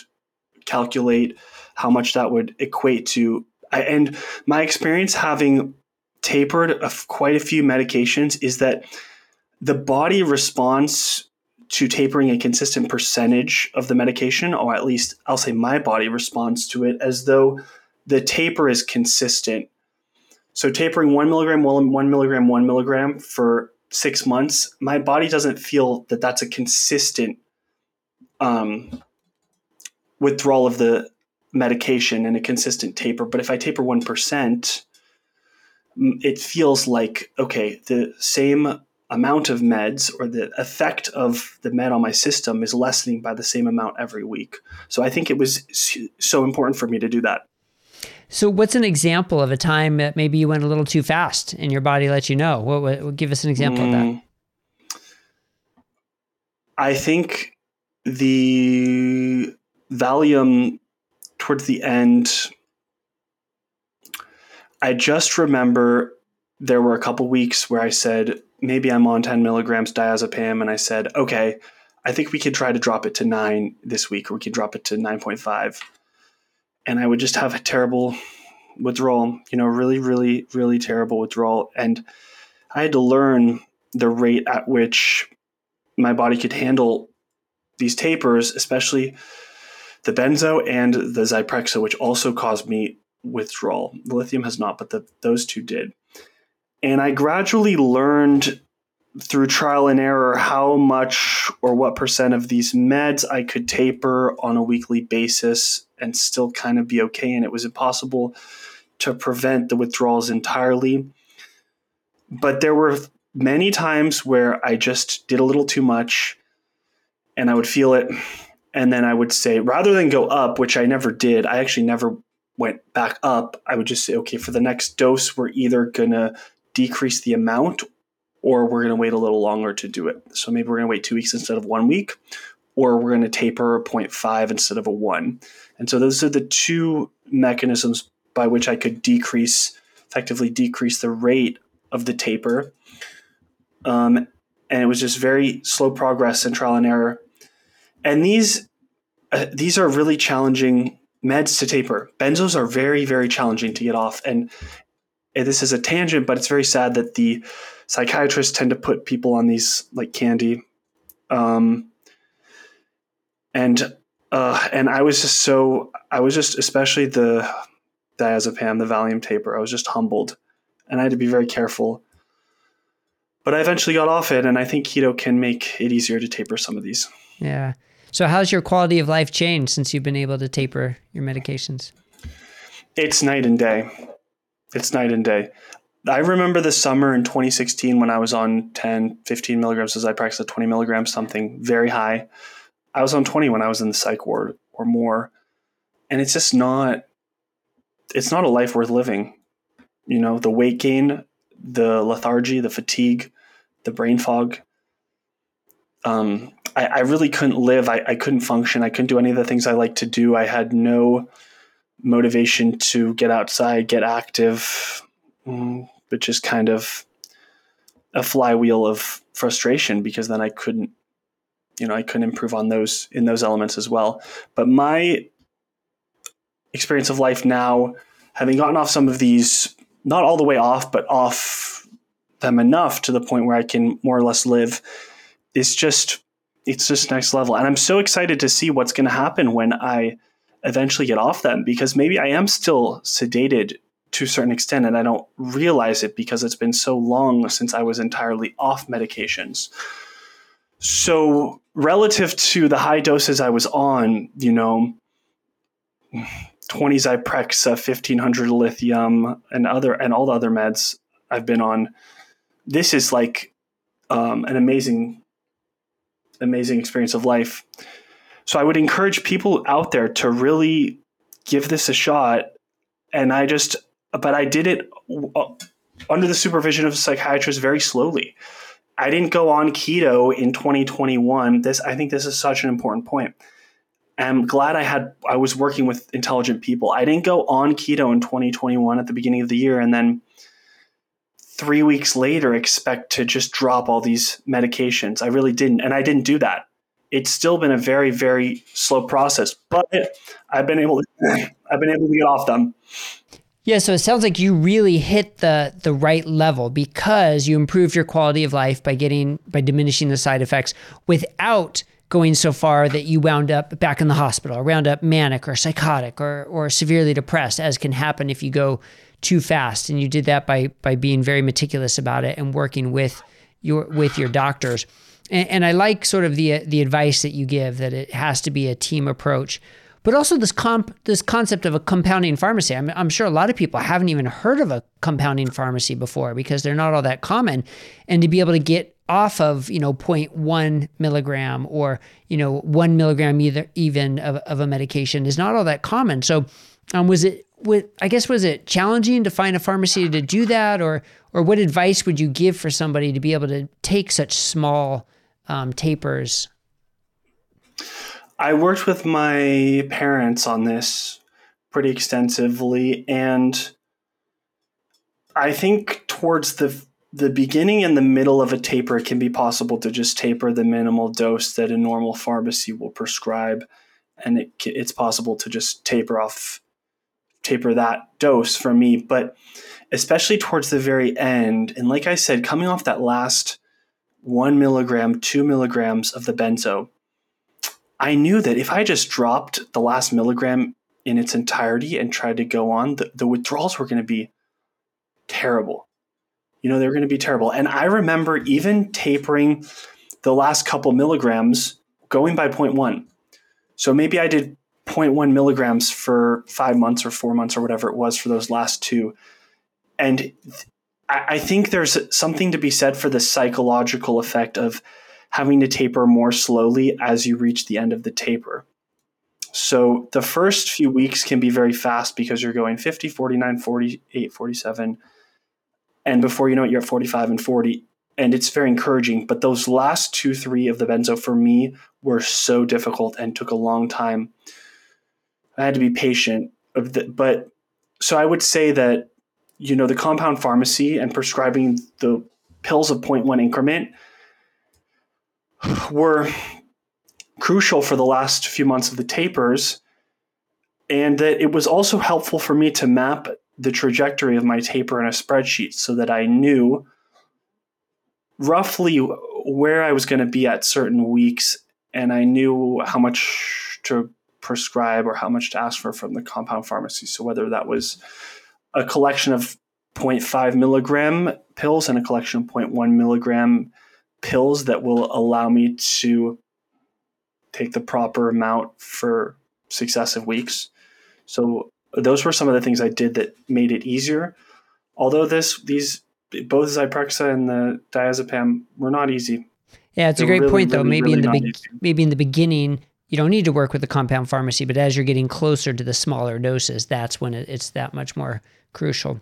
Speaker 3: calculate how much that would equate to. And my experience having tapered a, quite a few medications is that the body responds to tapering a consistent percentage of the medication, or at least I'll say my body responds to it as though the taper is consistent. So tapering one milligram, one milligram, one milligram for six months, my body doesn't feel that that's a consistent um, withdrawal of the medication and a consistent taper. But if I taper 1%, it feels like, okay, the same amount of meds or the effect of the med on my system is lessening by the same amount every week. So I think it was so important for me to do that.
Speaker 1: So, what's an example of a time that maybe you went a little too fast and your body let you know? What, what, what give us an example mm, of that? Mm.
Speaker 3: I think the Valium towards the end, I just remember there were a couple weeks where I said, maybe I'm on 10 milligrams diazepam. And I said, okay, I think we could try to drop it to nine this week, or we could drop it to 9.5. And I would just have a terrible withdrawal, you know, really, really, really terrible withdrawal. And I had to learn the rate at which my body could handle these tapers, especially the benzo and the Zyprexa, which also caused me withdrawal. The lithium has not, but the, those two did. And I gradually learned through trial and error how much or what percent of these meds I could taper on a weekly basis and still kind of be okay. And it was impossible to prevent the withdrawals entirely. But there were many times where I just did a little too much and I would feel it. And then I would say, rather than go up, which I never did, I actually never went back up. I would just say, okay, for the next dose, we're either going to decrease the amount or we're going to wait a little longer to do it. So maybe we're going to wait two weeks instead of one week, or we're going to taper a 0.5 instead of a one. And so those are the two mechanisms by which I could decrease, effectively decrease the rate of the taper. Um, and it was just very slow progress and trial and error. And these uh, these are really challenging meds to taper. Benzos are very very challenging to get off, and, and this is a tangent, but it's very sad that the psychiatrists tend to put people on these like candy. Um, and uh, and I was just so I was just especially the diazepam, the Valium taper. I was just humbled, and I had to be very careful. But I eventually got off it, and I think keto can make it easier to taper some of these.
Speaker 1: Yeah. So, how's your quality of life changed since you've been able to taper your medications?
Speaker 3: It's night and day. It's night and day. I remember the summer in 2016 when I was on 10, 15 milligrams as I practiced at 20 milligrams, something very high. I was on 20 when I was in the psych ward or more. And it's just not, it's not a life worth living. You know, the weight gain, the lethargy, the fatigue, the brain fog. Um, I, I really couldn't live. I, I couldn't function. I couldn't do any of the things I like to do. I had no motivation to get outside, get active, mm, but just kind of a flywheel of frustration because then I couldn't, you know, I couldn't improve on those in those elements as well. But my experience of life now, having gotten off some of these, not all the way off, but off them enough to the point where I can more or less live, is just it's just next level. And I'm so excited to see what's going to happen when I eventually get off them because maybe I am still sedated to a certain extent and I don't realize it because it's been so long since I was entirely off medications. So, relative to the high doses I was on, you know, 20 Zyprexa, 1500 lithium, and other and all the other meds I've been on, this is like um, an amazing amazing experience of life. So I would encourage people out there to really give this a shot. And I just, but I did it uh, under the supervision of a psychiatrist very slowly. I didn't go on keto in 2021. This, I think this is such an important point. I'm glad I had, I was working with intelligent people. I didn't go on keto in 2021 at the beginning of the year and then three weeks later expect to just drop all these medications. I really didn't. And I didn't do that. It's still been a very, very slow process, but I've been able to, I've been able to get off them.
Speaker 1: Yeah, so it sounds like you really hit the the right level because you improved your quality of life by getting by diminishing the side effects without going so far that you wound up back in the hospital or wound up manic or psychotic or or severely depressed as can happen if you go too fast. And you did that by by being very meticulous about it and working with your with your doctors. And, and I like sort of the the advice that you give that it has to be a team approach but also this comp this concept of a compounding pharmacy. I'm, I'm sure a lot of people haven't even heard of a compounding pharmacy before because they're not all that common. And to be able to get off of you know 0.1 milligram or you know 1 milligram either even of, of a medication is not all that common. So um, was it what I guess was it challenging to find a pharmacy to do that, or or what advice would you give for somebody to be able to take such small um, tapers?
Speaker 3: I worked with my parents on this pretty extensively, and I think towards the the beginning and the middle of a taper, it can be possible to just taper the minimal dose that a normal pharmacy will prescribe, and it, it's possible to just taper off, taper that dose for me. But especially towards the very end, and like I said, coming off that last one milligram, two milligrams of the benzo, I knew that if I just dropped the last milligram in its entirety and tried to go on, the, the withdrawals were going to be terrible. You know, they were going to be terrible. And I remember even tapering the last couple milligrams going by 0.1. So maybe I did 0.1 milligrams for five months or four months or whatever it was for those last two. And I think there's something to be said for the psychological effect of having to taper more slowly as you reach the end of the taper. So the first few weeks can be very fast because you're going 50, 49, 48, 47. And before you know it, you're at 45 and 40. And it's very encouraging. But those last two, three of the benzo for me were so difficult and took a long time. I had to be patient. But so I would say that, you know, the compound pharmacy and prescribing the pills of 0.1 increment were crucial for the last few months of the tapers, and that it was also helpful for me to map the trajectory of my taper in a spreadsheet so that I knew roughly where I was going to be at certain weeks, and I knew how much to prescribe or how much to ask for from the compound pharmacy. So whether that was a collection of 0.5 milligram pills and a collection of 0.1 milligram pills that will allow me to take the proper amount for successive weeks. So those were some of the things I did that made it easier. Although this these both Zyprexa and the diazepam were not easy.
Speaker 1: Yeah, it's They're a great really, point though. Really, maybe really in the be- maybe in the beginning you don't need to work with the compound pharmacy, but as you're getting closer to the smaller doses, that's when it, it's that much more crucial.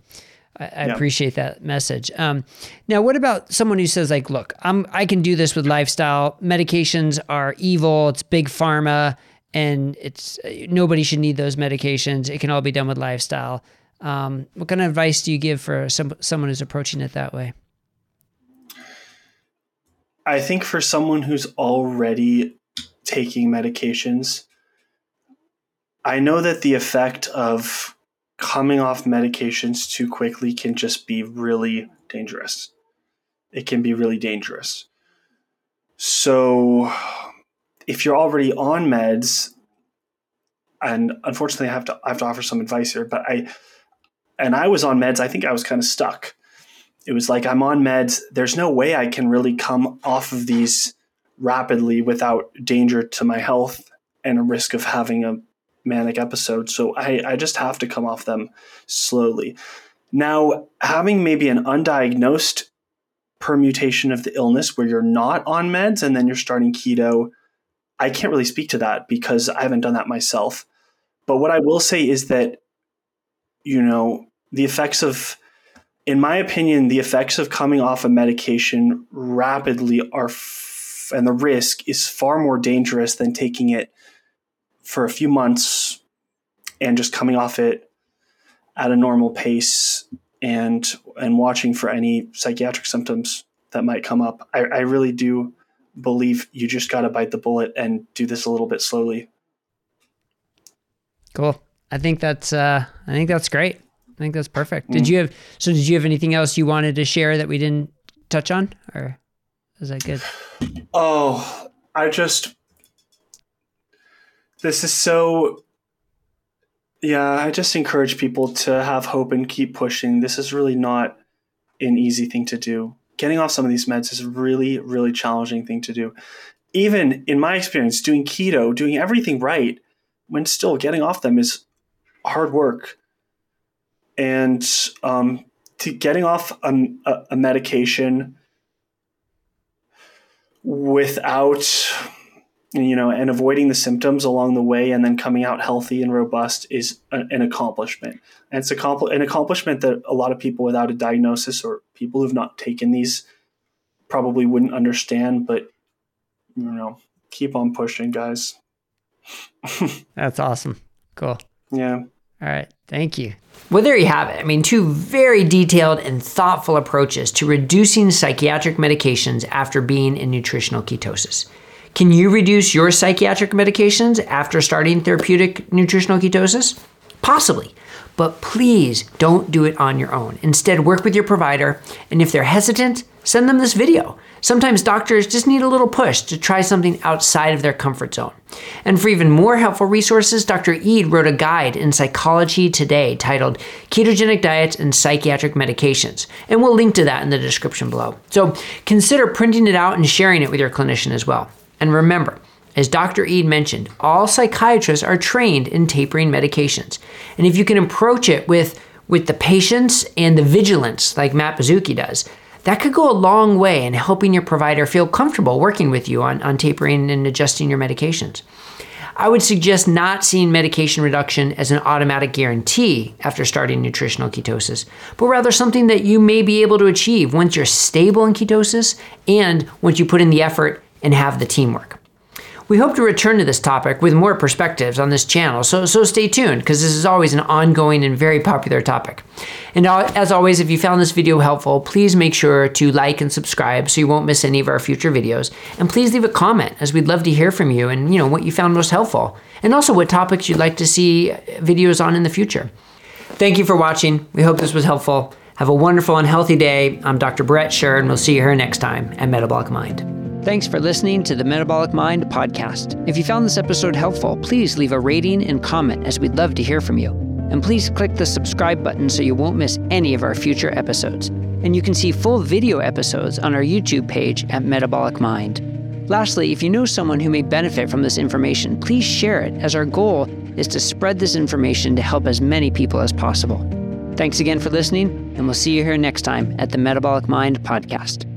Speaker 1: I, I appreciate that message. Um, now, what about someone who says, like, look, I'm I can do this with lifestyle. Medications are evil. It's big pharma, and it's nobody should need those medications. It can all be done with lifestyle. Um, what kind of advice do you give for some someone who's approaching it that way?
Speaker 3: I think for someone who's already taking medications, I know that the effect of coming off medications too quickly can just be really dangerous. It can be really dangerous. So, if you're already on meds, and unfortunately, I have to I have to offer some advice here, but I and I was on meds. I think I was kind of stuck. It was like I'm on meds. There's no way I can really come off of these rapidly without danger to my health and a risk of having a manic episode. So I, I just have to come off them slowly. Now, having maybe an undiagnosed permutation of the illness where you're not on meds and then you're starting keto, I can't really speak to that because I haven't done that myself. But what I will say is that, you know, the effects of, in my opinion, the effects of coming off a medication rapidly are, f- and the risk is far more dangerous than taking it for a few months and just coming off it at a normal pace and and watching for any psychiatric symptoms that might come up. I, I really do believe you just got to bite the bullet and do this a little bit slowly.
Speaker 1: Cool. I think that's uh, I think that's great. I think that's perfect. Did mm. you have so? Did you have anything else you wanted to share that we didn't touch on, or is that good?
Speaker 3: Oh, I just this is so yeah i just encourage people to have hope and keep pushing. This is really not an easy thing to do. Getting off some of these meds is really really challenging thing to do. Even in my experience doing keto doing everything right when still getting off them is hard work. And um, to getting off a, a medication without you know, and avoiding the symptoms along the way and then coming out healthy and robust is a, an accomplishment. And it's a, an accomplishment that a lot of people without a diagnosis or people who've not taken these probably wouldn't understand. But, you know, keep on pushing, guys.
Speaker 1: That's awesome. Cool.
Speaker 3: Yeah.
Speaker 1: All right. Thank you. Well, there you have it. I mean, two very detailed and thoughtful approaches to reducing psychiatric medications after being in nutritional ketosis. Can you reduce your psychiatric medications after starting therapeutic nutritional ketosis? Possibly, but please don't do it on your own. Instead, work with your provider, and if they're hesitant, send them this video. Sometimes doctors just need a little push to try something outside of their comfort zone. And for even more helpful resources, Dr. Ede wrote a guide in Psychology Today titled Ketogenic Diets and Psychiatric Medications. And we'll link to that in the description below. So consider printing it out and sharing it with your clinician as well. And remember, as Dr. Ede mentioned, all psychiatrists are trained in tapering medications. And if you can approach it with, with the patience and the vigilance like Matt Baszucki does, that could go a long way in helping your provider feel comfortable working with you on, on tapering and adjusting your medications. I would suggest not seeing medication reduction as an automatic guarantee after starting nutritional ketosis, but rather something that you may be able to achieve once you're stable in ketosis and once you put in the effort and have the teamwork. We hope to return to this topic with more perspectives on this channel, so, so stay tuned because this is always an ongoing and very popular topic. And uh, as always, if you found this video helpful, please make sure to like and subscribe so you won't miss any of our future videos. And please leave a comment as we'd love to hear from you and you know what you found most helpful. And also what topics you'd like to see videos on in the future. Thank you for watching. We hope this was helpful. Have a wonderful and healthy day. I'm Dr. Bret Scher, and we'll see you here next time at Metabolic Mind. Thanks for listening to the Metabolic Mind podcast. If you found this episode helpful, please leave a rating and comment as we'd love to hear from you. And please click the subscribe button so you won't miss any of our future episodes. And you can see full video episodes on our YouTube page at Metabolic Mind. Lastly, if you know someone who may benefit from this information, please share it, as our goal is to spread this information to help as many people as possible. Thanks again for listening, and we'll see you here next time at the Metabolic Mind podcast.